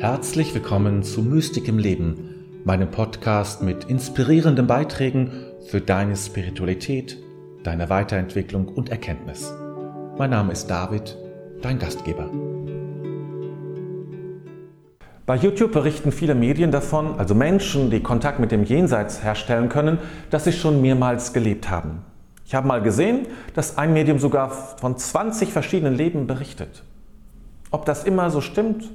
Herzlich willkommen zu Mystik im Leben, meinem Podcast mit inspirierenden Beiträgen für deine Spiritualität, deine Weiterentwicklung und Erkenntnis. Mein Name ist David, dein Gastgeber. Bei YouTube berichten viele Medien davon, also Menschen, die Kontakt mit dem Jenseits herstellen können, dass sie schon mehrmals gelebt haben. Ich habe mal gesehen, dass ein Medium sogar von 20 verschiedenen Leben berichtet. Ob das immer so stimmt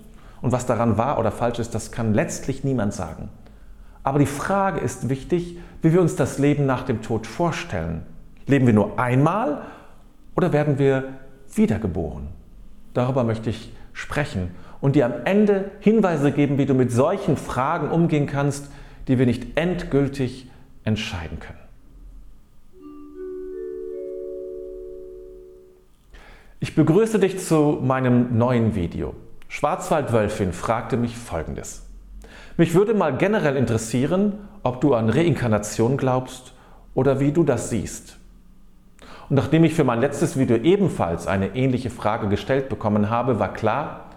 und was daran wahr oder falsch ist, das kann letztlich niemand sagen. Aber die Frage ist wichtig, wie wir uns das Leben nach dem Tod vorstellen. Leben wir nur einmal oder werden wir wiedergeboren? Darüber möchte ich sprechen und dir am Ende Hinweise geben, wie du mit solchen Fragen umgehen kannst, die wir nicht endgültig entscheiden können. Ich begrüße dich zu meinem neuen Video. Schwarzwaldwölfin fragte mich Folgendes. Mich würde mal generell interessieren, ob du an Reinkarnation glaubst oder wie du das siehst. Und nachdem ich für mein letztes Video ebenfalls eine ähnliche Frage gestellt bekommen habe, war klar,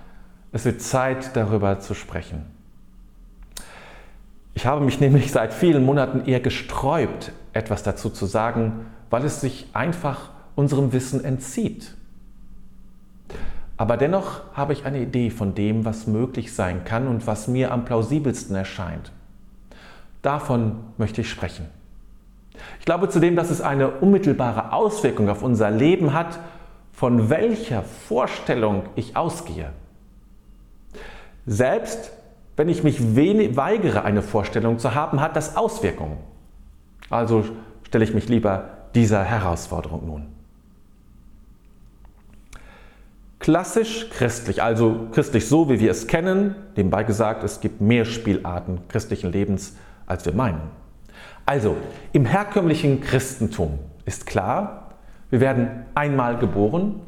es wird Zeit darüber zu sprechen. Ich habe mich nämlich seit vielen Monaten eher gesträubt, etwas dazu zu sagen, weil es sich einfach unserem Wissen entzieht. Aber dennoch habe ich eine Idee von dem, was möglich sein kann und was mir am plausibelsten erscheint. Davon möchte ich sprechen. Ich glaube zudem, dass es eine unmittelbare Auswirkung auf unser Leben hat, von welcher Vorstellung ich ausgehe. Selbst wenn ich mich weigere, eine Vorstellung zu haben, hat das Auswirkungen. Also stelle ich mich lieber dieser Herausforderung nun. Klassisch christlich, also christlich so, wie wir es kennen, nebenbei gesagt, es gibt mehr Spielarten christlichen Lebens, als wir meinen. Also, im herkömmlichen Christentum ist klar, wir werden einmal geboren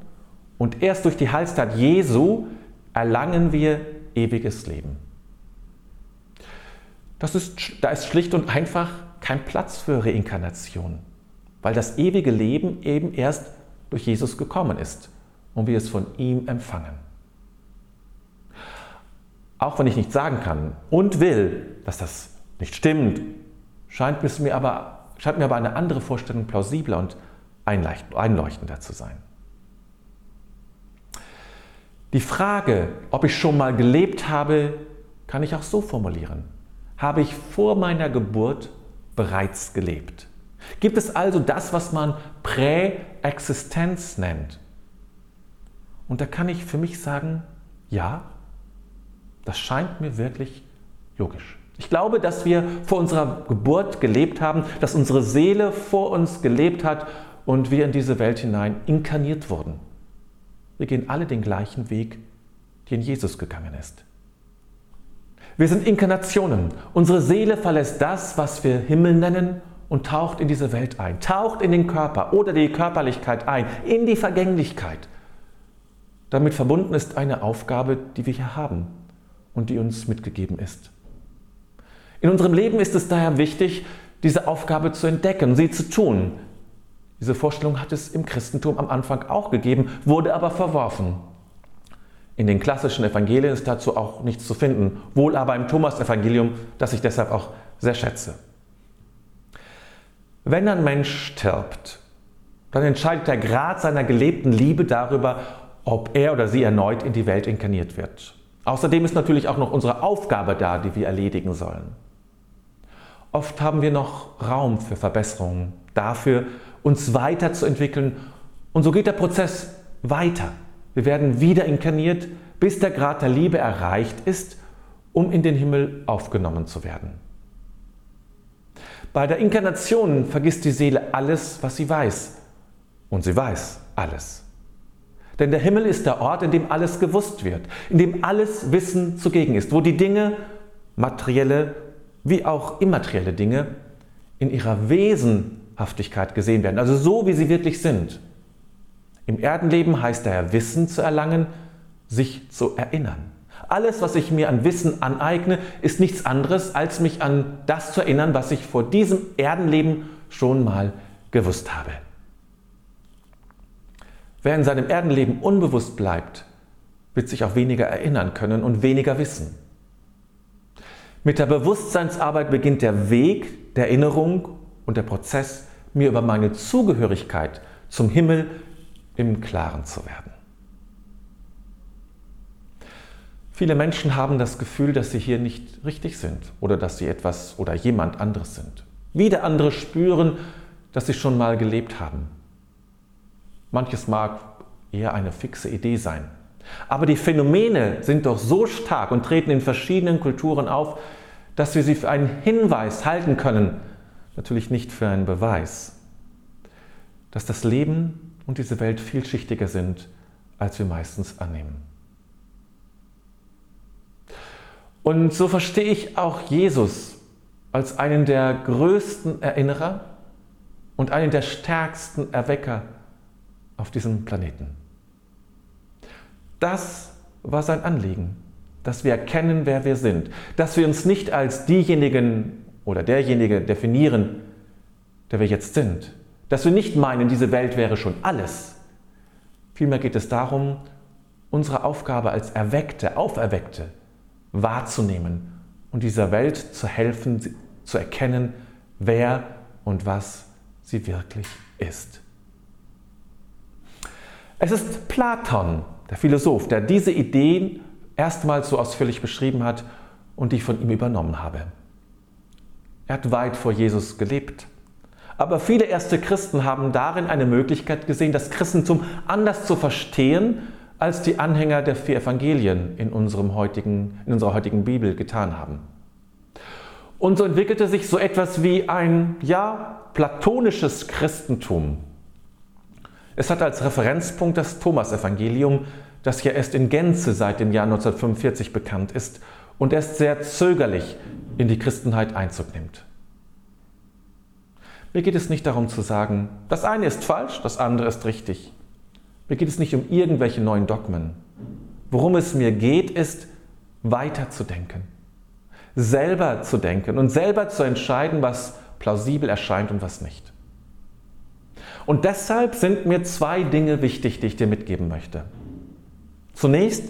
und erst durch die Heilstat Jesu erlangen wir ewiges Leben. Das ist, da ist schlicht und einfach kein Platz für Reinkarnation, weil das ewige Leben eben erst durch Jesus gekommen ist und wir es von ihm empfangen. Auch wenn ich nicht sagen kann und will, dass das nicht stimmt, scheint, mir aber, scheint mir aber eine andere Vorstellung plausibler und einleuchtender zu sein. Die Frage, ob ich schon mal gelebt habe, kann ich auch so formulieren. Habe ich vor meiner Geburt bereits gelebt? Gibt es also das, was man Präexistenz nennt? Und da kann ich für mich sagen, ja, das scheint mir wirklich logisch. Ich glaube, dass wir vor unserer Geburt gelebt haben, dass unsere Seele vor uns gelebt hat und wir in diese Welt hinein inkarniert wurden. Wir gehen alle den gleichen Weg, den Jesus gegangen ist. Wir sind Inkarnationen. Unsere Seele verlässt das, was wir Himmel nennen, und taucht in diese Welt ein, taucht in den Körper oder die Körperlichkeit ein, in die Vergänglichkeit. Damit verbunden ist eine Aufgabe, die wir hier haben und die uns mitgegeben ist. In unserem Leben ist es daher wichtig, diese Aufgabe zu entdecken, sie zu tun. Diese Vorstellung hat es im Christentum am Anfang auch gegeben, wurde aber verworfen. In den klassischen Evangelien ist dazu auch nichts zu finden, wohl aber im Thomas-Evangelium, das ich deshalb auch sehr schätze. Wenn ein Mensch stirbt, dann entscheidet der Grad seiner gelebten Liebe darüber, ob er oder sie erneut in die Welt inkarniert wird. Außerdem ist natürlich auch noch unsere Aufgabe da, die wir erledigen sollen. Oft haben wir noch Raum für Verbesserungen, dafür uns weiterzuentwickeln und so geht der Prozess weiter. Wir werden wieder inkarniert, bis der Grad der Liebe erreicht ist, um in den Himmel aufgenommen zu werden. Bei der Inkarnation vergisst die Seele alles, was sie weiß. Und sie weiß alles. Denn der Himmel ist der Ort, in dem alles gewusst wird, in dem alles Wissen zugegen ist, wo die Dinge, materielle wie auch immaterielle Dinge, in ihrer Wesenhaftigkeit gesehen werden, also so, wie sie wirklich sind. Im Erdenleben heißt daher Wissen zu erlangen, sich zu erinnern. Alles, was ich mir an Wissen aneigne, ist nichts anderes, als mich an das zu erinnern, was ich vor diesem Erdenleben schon mal gewusst habe. Wer in seinem Erdenleben unbewusst bleibt, wird sich auch weniger erinnern können und weniger wissen. Mit der Bewusstseinsarbeit beginnt der Weg der Erinnerung und der Prozess, mir über meine Zugehörigkeit zum Himmel im Klaren zu werden. Viele Menschen haben das Gefühl, dass sie hier nicht richtig sind oder dass sie etwas oder jemand anderes sind. Wieder andere spüren, dass sie schon mal gelebt haben. Manches mag eher eine fixe Idee sein. Aber die Phänomene sind doch so stark und treten in verschiedenen Kulturen auf, dass wir sie für einen Hinweis halten können, natürlich nicht für einen Beweis, dass das Leben und diese Welt vielschichtiger sind, als wir meistens annehmen. Und so verstehe ich auch Jesus als einen der größten Erinnerer und einen der stärksten Erwecker auf diesem Planeten. Das war sein Anliegen, dass wir erkennen, wer wir sind, dass wir uns nicht als diejenigen oder derjenige definieren, der wir jetzt sind, dass wir nicht meinen, diese Welt wäre schon alles. Vielmehr geht es darum, unsere Aufgabe als Erweckte, Auferweckte wahrzunehmen und dieser Welt zu helfen, zu erkennen, wer und was sie wirklich ist. Es ist Platon, der Philosoph, der diese Ideen erstmals so ausführlich beschrieben hat und die ich von ihm übernommen habe. Er hat weit vor Jesus gelebt. Aber viele erste Christen haben darin eine Möglichkeit gesehen, das Christentum anders zu verstehen, als die Anhänger der vier Evangelien in, unserem heutigen, in unserer heutigen Bibel getan haben. Und so entwickelte sich so etwas wie ein, ja, platonisches Christentum, es hat als Referenzpunkt das Thomas-Evangelium, das ja erst in Gänze seit dem Jahr 1945 bekannt ist und erst sehr zögerlich in die Christenheit Einzug nimmt. Mir geht es nicht darum zu sagen, das eine ist falsch, das andere ist richtig. Mir geht es nicht um irgendwelche neuen Dogmen. Worum es mir geht, ist weiterzudenken, selber zu denken und selber zu entscheiden, was plausibel erscheint und was nicht. Und deshalb sind mir zwei Dinge wichtig, die ich dir mitgeben möchte. Zunächst,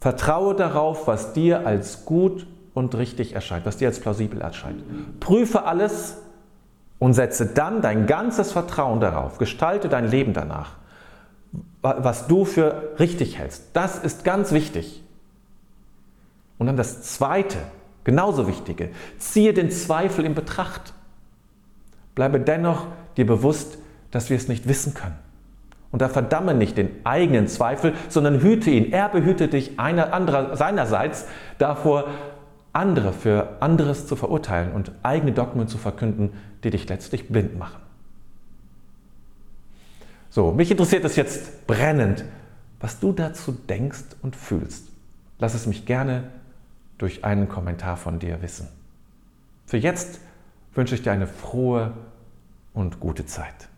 vertraue darauf, was dir als gut und richtig erscheint, was dir als plausibel erscheint. Prüfe alles und setze dann dein ganzes Vertrauen darauf. Gestalte dein Leben danach, was du für richtig hältst. Das ist ganz wichtig. Und dann das Zweite, genauso wichtige, ziehe den Zweifel in Betracht. Bleibe dennoch dir bewusst, dass wir es nicht wissen können. Und da verdamme nicht den eigenen Zweifel, sondern hüte ihn. Er behüte dich einer, anderer, seinerseits davor, andere für anderes zu verurteilen und eigene Dogmen zu verkünden, die dich letztlich blind machen. So, mich interessiert es jetzt brennend, was du dazu denkst und fühlst. Lass es mich gerne durch einen Kommentar von dir wissen. Für jetzt wünsche ich dir eine frohe und gute Zeit.